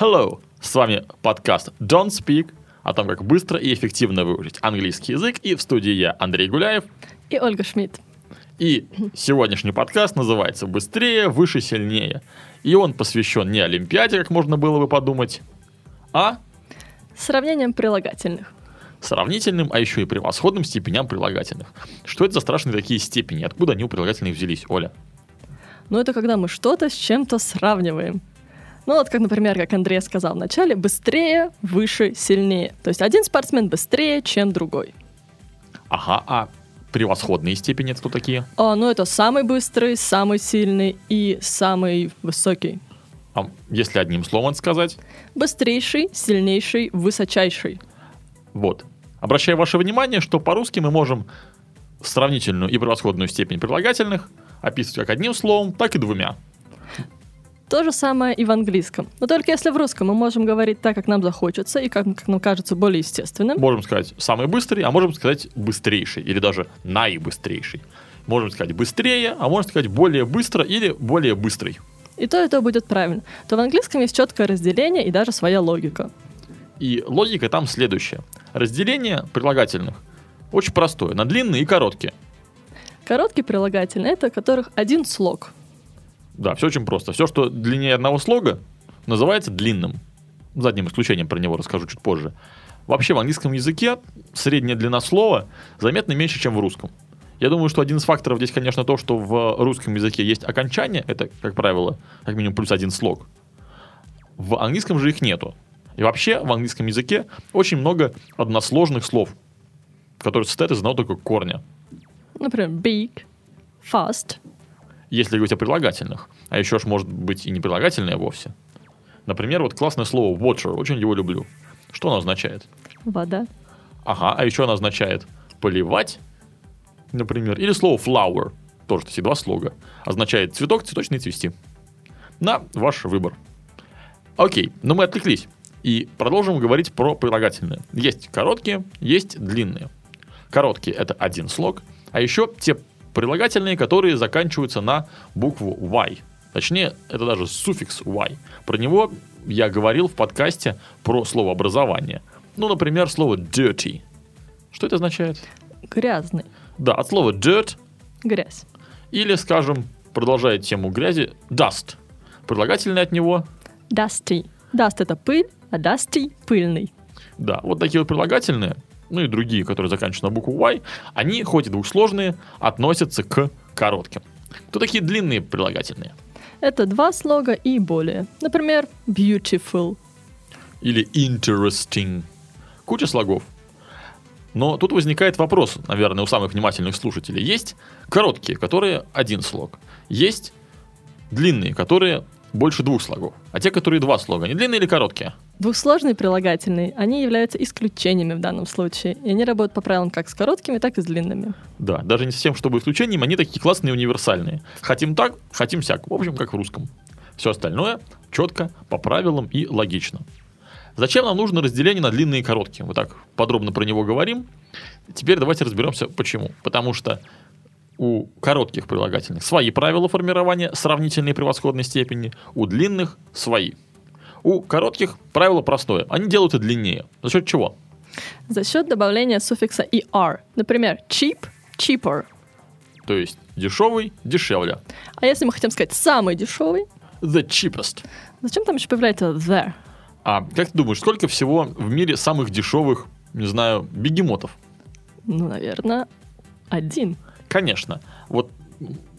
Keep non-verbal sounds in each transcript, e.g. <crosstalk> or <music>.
Hello! С вами подкаст Don't Speak о том, как быстро и эффективно выучить английский язык. И в студии я, Андрей Гуляев. И Ольга Шмидт. И сегодняшний подкаст называется «Быстрее, выше, сильнее». И он посвящен не Олимпиаде, как можно было бы подумать, а Сравнением прилагательных. сравнительным, а еще и превосходным степеням прилагательных. Что это за страшные такие степени? Откуда они у прилагательных взялись, Оля? Но это когда мы что-то с чем-то сравниваем. Ну вот, как, например, как Андрей сказал в начале, быстрее, выше, сильнее. То есть один спортсмен быстрее, чем другой. Ага, а превосходные степени это кто такие? А, ну это самый быстрый, самый сильный и самый высокий. А если одним словом сказать? Быстрейший, сильнейший, высочайший. Вот. Обращаю ваше внимание, что по-русски мы можем сравнительную и превосходную степень прилагательных описывать как одним словом, так и двумя. То же самое и в английском. Но только если в русском мы можем говорить так, как нам захочется, и как, как нам кажется более естественным. Можем сказать самый быстрый, а можем сказать быстрейший, или даже наибыстрейший. Можем сказать быстрее, а можем сказать более быстро или более быстрый. И то, и то будет правильно. То в английском есть четкое разделение и даже своя логика. И логика там следующая. Разделение прилагательных очень простое, на длинные и короткие. Короткие прилагательные — это которых один слог. Да, все очень просто. Все, что длиннее одного слога, называется длинным. За одним исключением про него расскажу чуть позже. Вообще в английском языке средняя длина слова заметно меньше, чем в русском. Я думаю, что один из факторов здесь, конечно, то, что в русском языке есть окончание, это, как правило, как минимум плюс один слог. В английском же их нету. И вообще в английском языке очень много односложных слов, которые состоят из одного только корня. Например, big, fast. Если говорить о прилагательных. А еще ж может быть и не прилагательное вовсе. Например, вот классное слово water, очень его люблю. Что оно означает? Вода. Ага, а еще оно означает поливать, например. Или слово flower, тоже эти два слога. Означает цветок, цветочный цвести. На ваш выбор. Окей, но мы отвлеклись. И продолжим говорить про прилагательные. Есть короткие, есть длинные. Короткие это один слог, а еще те прилагательные, которые заканчиваются на букву Y. Точнее, это даже суффикс Y. Про него я говорил в подкасте про слово образование. Ну, например, слово dirty. Что это означает? Грязный. Да, от слова dirt Грязь. или, скажем, продолжая тему грязи, dust. Прилагательное от него, Dusty. Dust — это пыль, а dusty — пыльный. да, вот такие вот прилагательные, ну и другие, которые заканчиваются на букву Y, они, хоть и двухсложные, относятся к коротким. Кто такие длинные прилагательные? Это два слога и более. Например, beautiful. или interesting. Куча слогов. Но тут возникает вопрос, наверное, у самых внимательных слушателей. Есть короткие, которые один слог. Есть длинные, которые больше двух слогов. А те, которые два слога, они длинные или короткие? Двухсложные прилагательные, они являются исключениями в данном случае. И они работают по правилам как с короткими, так и с длинными. Да, даже не совсем чтобы исключением, они такие классные универсальные. Хотим так, хотим сяк. В общем, как в русском. Все остальное четко, по правилам и логично. Зачем нам нужно разделение на длинные и короткие? Мы так подробно про него говорим. Теперь давайте разберемся, почему. Потому что у коротких прилагательных свои правила формирования сравнительной превосходной степени, у длинных свои. У коротких правило простое. Они делают и длиннее. За счет чего? За счет добавления суффикса er. Например, cheap — cheaper. То есть дешевый, дешевле. А если мы хотим сказать самый дешевый, The cheapest. зачем там еще появляется there? А как ты думаешь, сколько всего в мире самых дешевых, не знаю, бегемотов? Ну, наверное, один. Конечно. Вот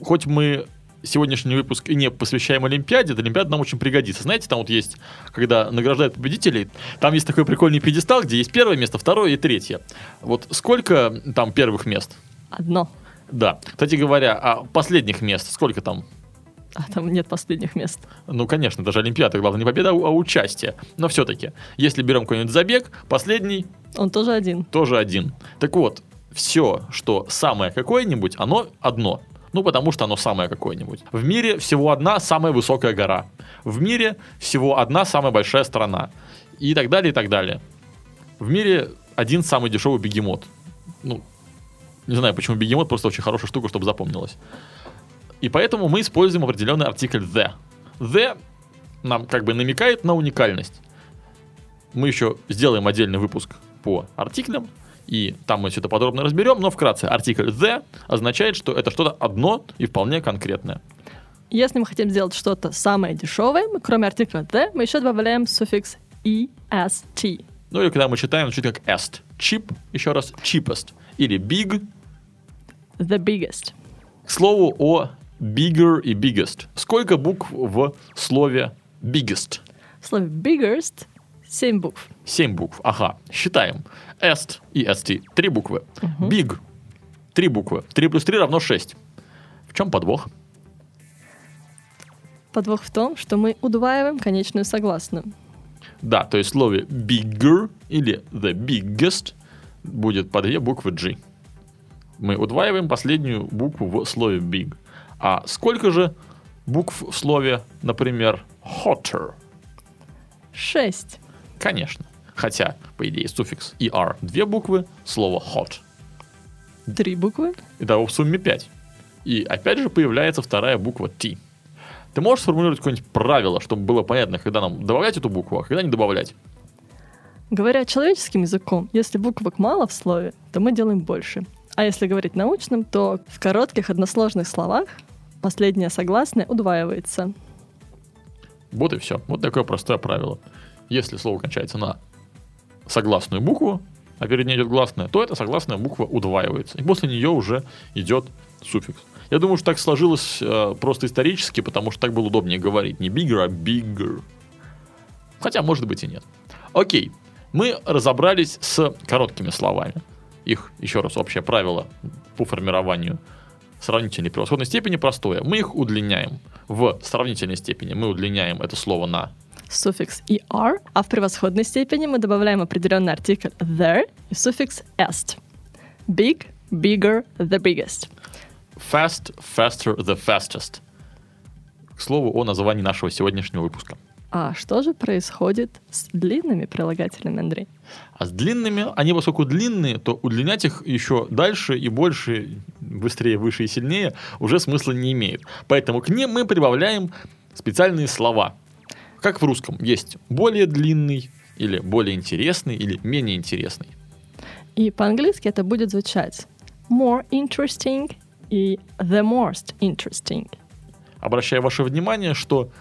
хоть мы сегодняшний выпуск и не посвящаем Олимпиаде, эта Олимпиада нам очень пригодится. Знаете, там вот есть, когда награждают победителей, там есть такой прикольный пьедестал, где есть первое место, второе и третье. Вот сколько там первых мест? Одно. Да. Кстати говоря, а последних мест сколько там? А там нет последних мест. Ну, конечно, даже Олимпиада, главное не победа, а участие. Но все-таки, если берем какой-нибудь забег, последний Он тоже один. тоже один. Так вот, все, что самое какое-нибудь, оно одно. Ну, потому что оно самое какое-нибудь. В мире всего одна самая высокая гора. В мире всего одна самая большая страна. И так далее, и так далее. В мире один самый дешевый бегемот. Ну, не знаю, почему бегемот, просто очень хорошая штука, чтобы запомнилось. И поэтому мы используем определенный артикль the. The нам как бы намекает на уникальность. Мы еще сделаем отдельный выпуск по артиклям, и там мы все это подробно разберем, но вкратце, артикль the означает, что это что-то одно и вполне конкретное. Если мы хотим сделать что-то самое дешевое, мы, кроме артикля the, мы еще добавляем суффикс est. Ну или когда мы читаем, звучит как est. Cheap, еще раз, cheapest. Или big. The biggest. К слову о bigger и biggest. Сколько букв в слове biggest? В слове biggest 7 букв. Семь букв. Ага, считаем. Est и st. Три буквы. Big. Три буквы. Три плюс три равно шесть. В чем подвох? Подвох в том, что мы удваиваем конечную согласную. Да, то есть в слове bigger или the biggest будет по две буквы G. Мы удваиваем последнюю букву в слове big. А сколько же букв в слове, например, hotter? 6. Конечно. Хотя, по идее, суффикс er две буквы, слово hot. Три буквы. Итого в сумме 5. И опять же появляется вторая буква T. Ты можешь сформулировать какое-нибудь правило, чтобы было понятно, когда нам добавлять эту букву, а когда не добавлять? Говоря человеческим языком, если буквок мало в слове, то мы делаем больше. А если говорить научным, то в коротких односложных словах последняя согласная удваивается. Вот и все. Вот такое простое правило. Если слово кончается на согласную букву, а перед ней идет гласная, то эта согласная буква удваивается. И после нее уже идет суффикс. Я думаю, что так сложилось э, просто исторически, потому что так было удобнее говорить. Не bigger, а bigger. Хотя, может быть, и нет. Окей. Мы разобрались с короткими словами. Их, еще раз, общее правило по формированию сравнительной превосходной степени простое. Мы их удлиняем. В сравнительной степени мы удлиняем это слово на Суффикс er, а в превосходной степени мы добавляем определенный артикль there и суффикс est. Big, bigger, the biggest. fast, faster, the fastest. К слову о названии нашего сегодняшнего выпуска. А что же происходит с длинными прилагательными, Андрей? А с длинными, они поскольку длинные, то удлинять их еще дальше и больше, быстрее, выше и сильнее уже смысла не имеет. Поэтому к ним мы прибавляем специальные слова. Как в русском есть более длинный, или более интересный, или менее интересный. И по-английски это будет звучать more interesting и the most interesting. Обращаю ваше внимание, что,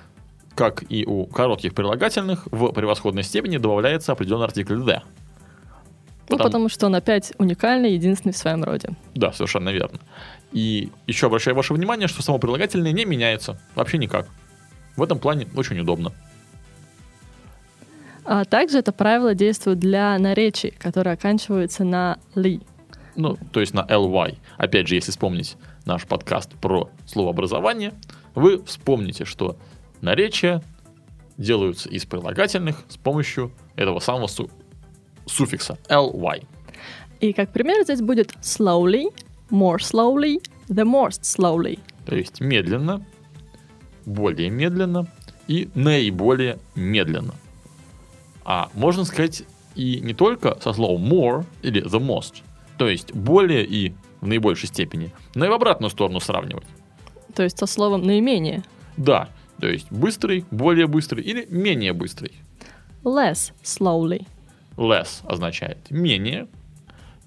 как и у коротких прилагательных, в превосходной степени добавляется определенный артикль the. Ну, Потому- потому что он опять уникальный, единственный в своем роде. Да, совершенно верно. И еще обращаю ваше внимание, что само прилагательное не меняется. Вообще никак. В этом плане очень удобно. А также это правило действует для наречий, которые оканчиваются на ли. Ну, то есть на ly. Опять же, если вспомнить наш подкаст про словообразование, вы вспомните, что наречия делаются из прилагательных с помощью этого самого су- суффикса ly. И как пример здесь будет slowly, more slowly, the most slowly. То есть медленно, более медленно и наиболее медленно. А можно сказать и не только со словом more или the most, то есть более и в наибольшей степени, но и в обратную сторону сравнивать. То есть со словом наименее. Да, то есть быстрый, более быстрый или менее быстрый. Less slowly. Less означает менее,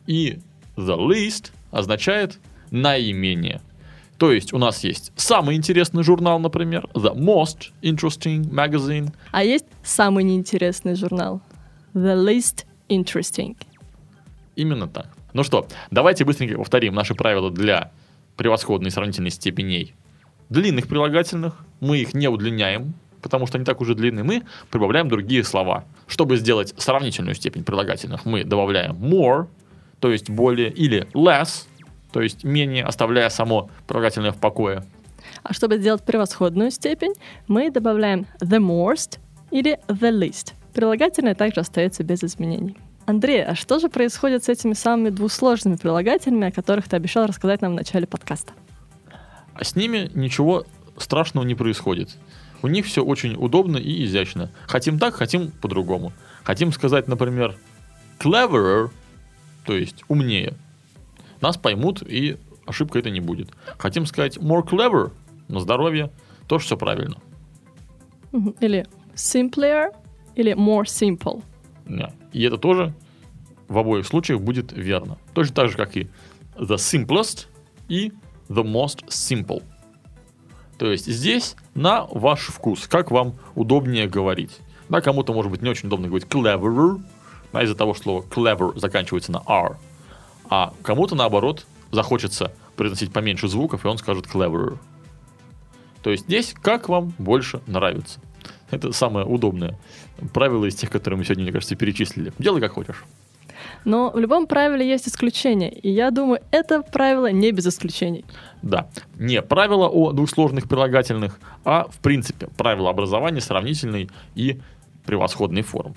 и the least означает наименее. То есть у нас есть самый интересный журнал, например, the most interesting magazine, А есть самый неинтересный журнал. The least interesting. Именно так. Ну что, давайте быстренько повторим наши правила для превосходной сравнительной степеней длинных прилагательных. Мы их не удлиняем, потому что они так уже длинны. Мы прибавляем другие слова. Чтобы сделать сравнительную степень прилагательных, мы добавляем more, то есть более, или less, то есть менее, оставляя само прилагательное в покое. А чтобы сделать превосходную степень, мы добавляем the most или the least. Прилагательное также остается без изменений. Андрей, а что же происходит с этими самыми двусложными прилагательными, о которых ты обещал рассказать нам в начале подкаста? А с ними ничего страшного не происходит. У них все очень удобно и изящно. Хотим так, хотим по-другому. Хотим сказать, например, cleverer, то есть умнее. Нас поймут, и ошибка это не будет. Хотим сказать more clever, на здоровье, тоже все правильно. Или simpler, или more simple. Да. И это тоже в обоих случаях будет верно. Точно так же, как и the simplest и the most simple. То есть здесь на ваш вкус, как вам удобнее говорить. Да, кому-то может быть не очень удобно говорить cleverer, да, из-за того, что слово clever заканчивается на r. А кому-то, наоборот, захочется произносить поменьше звуков, и он скажет cleverer. То есть здесь как вам больше нравится. Это самое удобное правило из тех, которые мы сегодня, мне кажется, перечислили. Делай как хочешь. Но в любом правиле есть исключения, и я думаю, это правило не без исключений. Да, не правило о двухсложных прилагательных, а в принципе правило образования сравнительной и превосходной форм.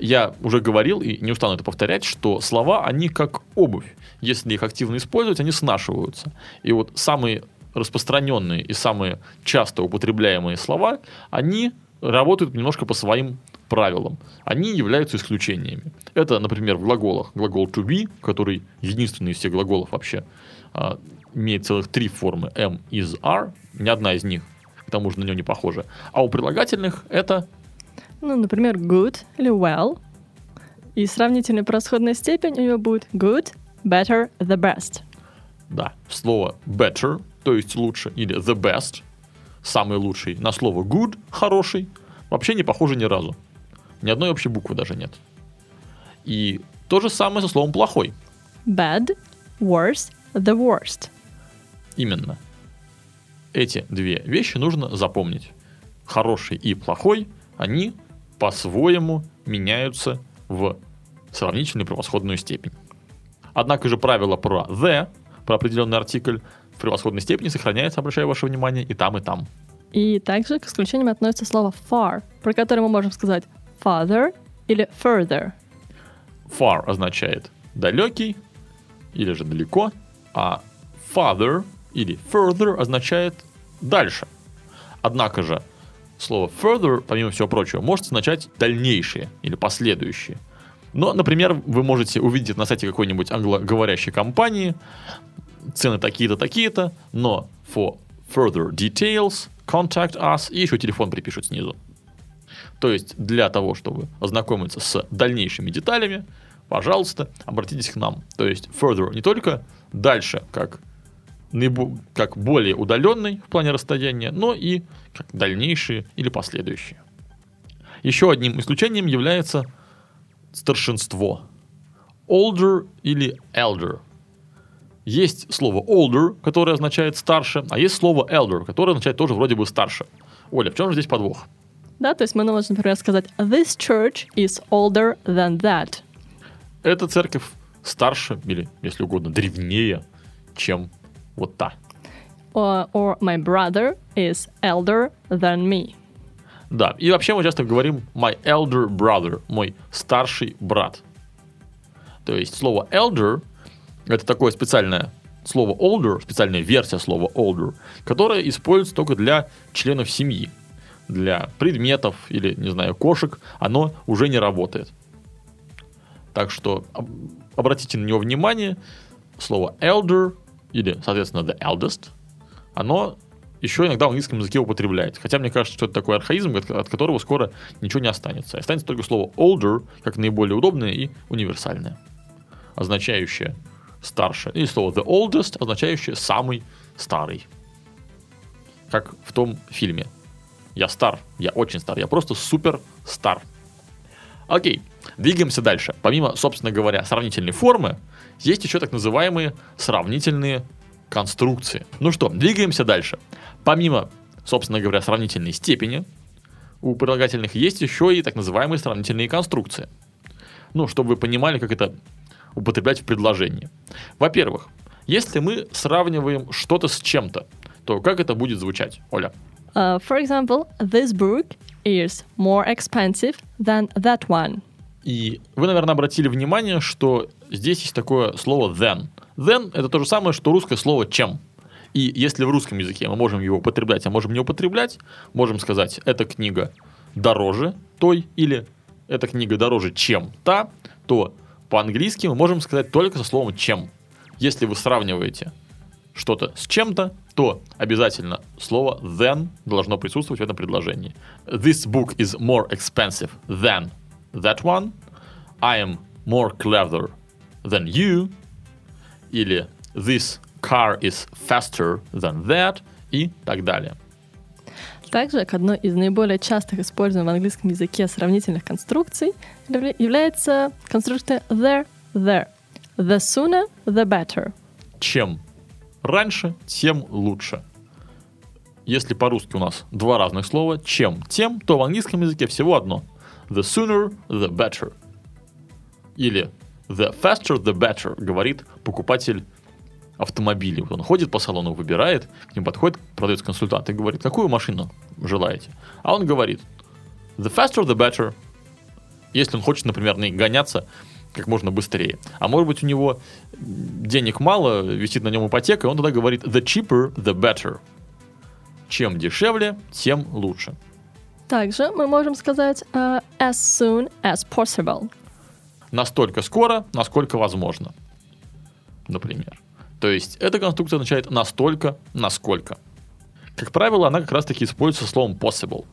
Я уже говорил и не устану это повторять, что слова, они как обувь. Если их активно использовать, они снашиваются. И вот самые распространенные и самые часто употребляемые слова, они работают немножко по своим правилам. Они являются исключениями. Это, например, в глаголах. Глагол to be, который единственный из всех глаголов вообще, а, имеет целых три формы. am, is, are. Ни одна из них, к тому же, на нее не похожа. А у прилагательных это Ну, например, good или well. И сравнительная превосходная степень у него будет good, better, the best. Да, слово better, то есть лучше, или the best, самый лучший, на слово good, хороший, вообще не похоже ни разу. Ни одной общей буквы даже нет. И то же самое со словом плохой. Bad, worse, the worst. Именно. Эти две вещи нужно запомнить. Хороший и плохой, они по-своему меняются в сравнительную превосходную степень. Однако же правило про the, про определенный артикль, в превосходной степени сохраняется, обращаю ваше внимание, и там, и там. И также к исключениям относится слово far, про которое мы можем сказать farther или further. Far означает далекий или же далеко, а farther или further означает дальше. Однако же слово further, помимо всего прочего, может означать дальнейшие или последующие. Но, например, вы можете увидеть на сайте какой-нибудь англоговорящей компании цены такие-то, такие-то, но for further details contact us и еще телефон припишут снизу. То есть для того, чтобы ознакомиться с дальнейшими деталями, пожалуйста, обратитесь к нам. То есть further не только дальше, как, наибо- как более удаленный в плане расстояния, но и как дальнейшие или последующие. Еще одним исключением является старшинство. Older или elder. Есть слово older, которое означает старше, а есть слово elder, которое означает тоже вроде бы старше. Оля, в чем же здесь подвох? Да, то есть мы можем, например, сказать This church is older than that. Эта церковь старше, или, если угодно, древнее, чем вот та. Or, or my brother is elder than me. Да, и вообще мы часто говорим my elder brother, мой старший брат. То есть слово elder это такое специальное слово older, специальная версия слова older, которая используется только для членов семьи. Для предметов или, не знаю, кошек оно уже не работает. Так что об- обратите на него внимание. Слово elder или, соответственно, the eldest, оно еще иногда в английском языке употребляется. Хотя мне кажется, что это такой архаизм, от, от которого скоро ничего не останется. Останется только слово older, как наиболее удобное и универсальное, означающее старше. И слово the oldest, означающее самый старый. Как в том фильме. Я стар, я очень стар, я просто супер стар. Окей, двигаемся дальше. Помимо, собственно говоря, сравнительной формы, есть еще так называемые сравнительные конструкции. Ну что, двигаемся дальше. Помимо, собственно говоря, сравнительной степени, у прилагательных есть еще и так называемые сравнительные конструкции. Ну, чтобы вы понимали, как это употреблять в предложении. Во-первых, если мы сравниваем что-то с чем-то, то как это будет звучать, Оля? Uh, for example, this book is more expensive than that one. И вы, наверное, обратили внимание, что здесь есть такое слово then. Then это то же самое, что русское слово чем. И если в русском языке мы можем его употреблять, а можем не употреблять, можем сказать, эта книга дороже той или эта книга дороже, чем та, то по-английски мы можем сказать только со словом чем. Если вы сравниваете что-то с чем-то, то обязательно слово then должно присутствовать в этом предложении. This book is more expensive than that one. I am more clever than you. Или this car is faster than that. И так далее. Также к одной из наиболее частых используемых в английском языке сравнительных конструкций явля- является конструкция there, there. The sooner, the better. Чем раньше, тем лучше. Если по-русски у нас два разных слова, чем, тем, то в английском языке всего одно. The sooner, the better. Или the faster, the better, говорит покупатель автомобилей. Он ходит по салону, выбирает, к ним подходит продавец-консультант и говорит, какую машину желаете? А он говорит, the faster, the better. Если он хочет, например, гоняться как можно быстрее. А может быть, у него денег мало, висит на нем ипотека, и он тогда говорит, the cheaper, the better. Чем дешевле, тем лучше. Также мы можем сказать uh, as soon as possible. Настолько скоро, насколько возможно. Например. То есть эта конструкция означает настолько, насколько. Как правило, она как раз-таки используется словом possible.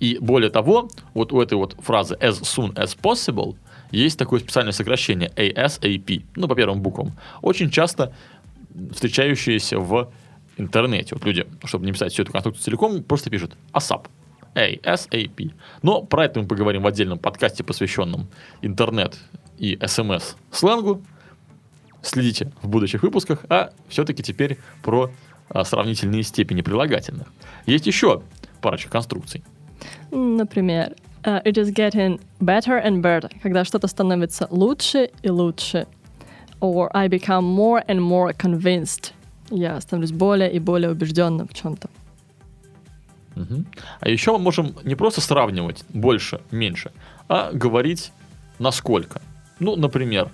И более того, вот у этой вот фразы as soon as possible есть такое специальное сокращение ASAP, ну, по первым буквам, очень часто встречающееся в интернете. Вот люди, чтобы не писать всю эту конструкцию целиком, просто пишут ASAP. ASAP. Но про это мы поговорим в отдельном подкасте, посвященном интернет и смс сленгу. Следите в будущих выпусках, а все-таки теперь про а, сравнительные степени прилагательных. Есть еще парочка конструкций. Например, uh, it is getting better and better, когда что-то становится лучше и лучше. Or I become more and more convinced. Я становлюсь более и более убежденным в чем-то. Мгм. А еще мы можем не просто сравнивать больше, меньше, а говорить насколько. Ну, например,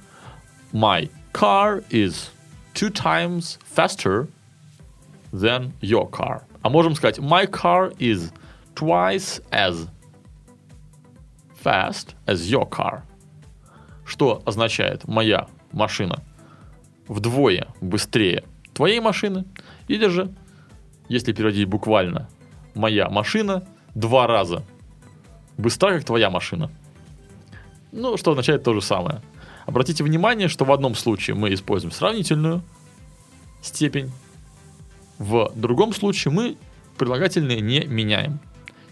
my car is two times faster than your car. А можем сказать, my car is twice as fast as your car. Что означает моя машина вдвое быстрее твоей машины, или же, если переводить буквально, моя машина два раза быстра, как твоя машина. Ну, что означает то же самое. Обратите внимание, что в одном случае мы используем сравнительную степень, в другом случае мы прилагательные не меняем.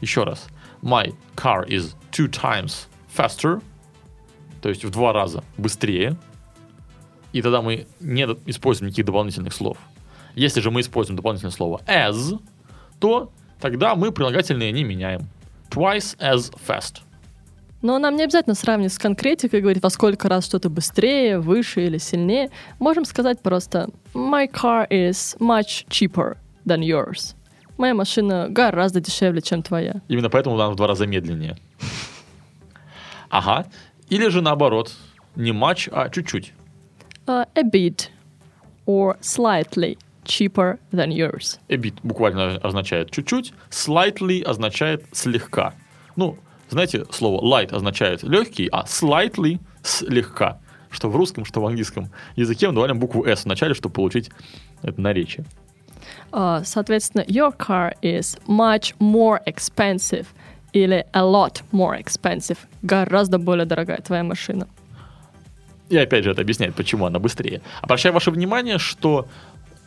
Еще раз. My car is two times faster, то есть в два раза быстрее. И тогда мы не используем никаких дополнительных слов. Если же мы используем дополнительное слово as, то тогда мы прилагательные не меняем. Twice as fast. Но нам не обязательно сравнивать с конкретикой и говорить, во сколько раз что-то быстрее, выше или сильнее. Можем сказать просто My car is much cheaper than yours. Моя машина гораздо дешевле, чем твоя. Именно поэтому она в два раза медленнее. <laughs> Ага. Или же наоборот, не much, а чуть-чуть. Uh, a bit or slightly cheaper than yours. A bit буквально означает чуть-чуть, slightly означает слегка. Ну, знаете, слово light означает легкий, а slightly слегка. Что в русском, что в английском языке мы добавляем букву S в начале, чтобы получить это наречие. Uh, соответственно, your car is much more expensive или a lot more expensive. Гораздо более дорогая твоя машина. И опять же это объясняет, почему она быстрее. Обращаю ваше внимание, что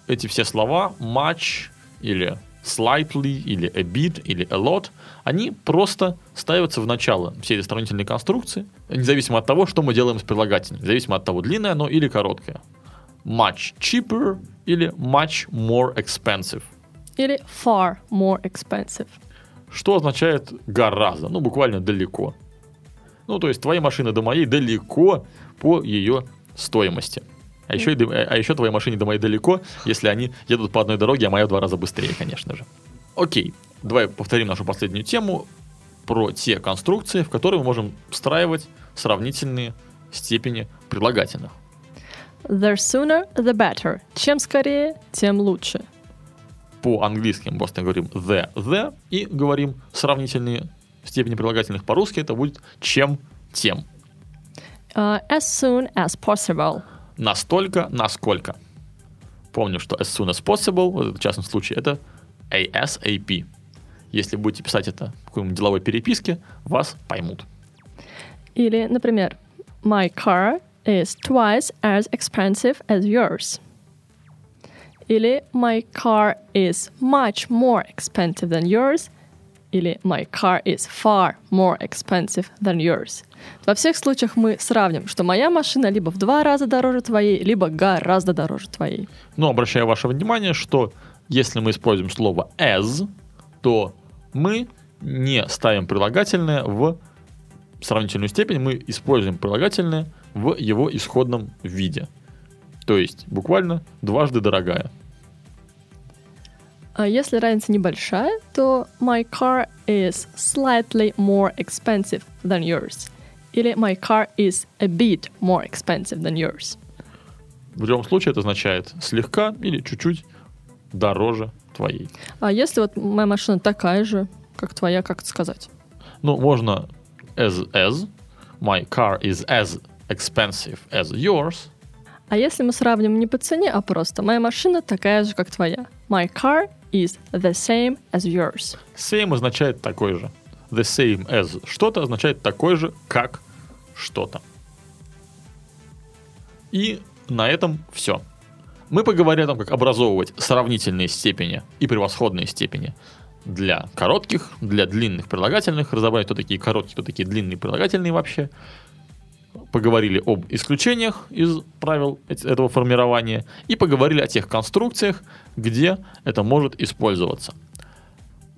эти все слова much или slightly или a bit или a lot, они просто ставятся в начало всей этой сравнительной конструкции, независимо от того, что мы делаем с прилагательным, независимо от того, длинное оно или короткое. Much cheaper или much more expensive. Или far more expensive. Что означает гораздо, ну буквально далеко. Ну то есть твоей машины до моей далеко по ее стоимости. А еще, а еще твоей машине до моей далеко, если они едут по одной дороге, а моя в два раза быстрее, конечно же. Окей, давай повторим нашу последнюю тему про те конструкции, в которые мы можем встраивать сравнительные степени прилагательных. The sooner, the better. Чем скорее, тем лучше. По-английски мы просто говорим the, the и говорим сравнительные степени прилагательных. По-русски это будет чем, тем. Uh, as soon as possible. Настолько, насколько. Помню, что as soon as possible, в частном случае, это ASAP. Если будете писать это в какой-нибудь деловой переписке, вас поймут. Или, например, My car is twice as expensive as yours. Или My car is much more expensive than yours. Или My car is far more expensive than yours. Во всех случаях мы сравним, что моя машина либо в два раза дороже твоей, либо гораздо дороже твоей. Но обращаю ваше внимание, что если мы используем слово as, то мы не ставим прилагательное в сравнительную степень, мы используем прилагательное в его исходном виде. То есть буквально дважды дорогая. А если разница небольшая, то my car is slightly more expensive than yours. Или my car is a bit more expensive than yours. В любом случае это означает слегка или чуть-чуть дороже твоей. А если вот моя машина такая же, как твоя, как это сказать? Ну, можно as as. My car is as expensive as yours. А если мы сравним не по цене, а просто моя машина такая же, как твоя. My car is the same as yours. Same означает такой же. The same as что-то означает такой же, как что-то. И на этом все. Мы поговорили о том, как образовывать сравнительные степени и превосходные степени для коротких, для длинных прилагательных, разобрали, кто такие короткие, кто такие длинные прилагательные вообще. Поговорили об исключениях из правил эт- этого формирования и поговорили о тех конструкциях, где это может использоваться.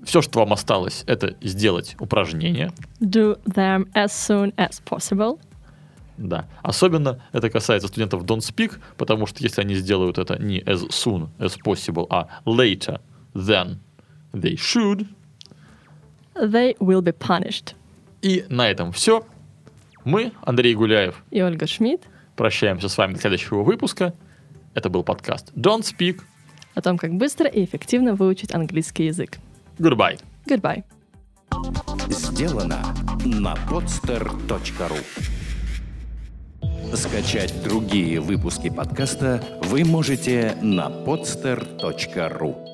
Все, что вам осталось, это сделать упражнение. Do them as soon as possible. Да. Особенно это касается студентов Don't Speak, потому что если они сделают это не as soon as possible, а later than they should, They will be punished. и на этом все. Мы, Андрей Гуляев, И Ольга Шмидт прощаемся с вами до следующего выпуска. Это был подкаст Don't Speak. о том, как быстро и эффективно выучить английский язык. Goodbye. Goodbye. Сделано на podster.ru Скачать другие выпуски подкаста вы можете на podster.ru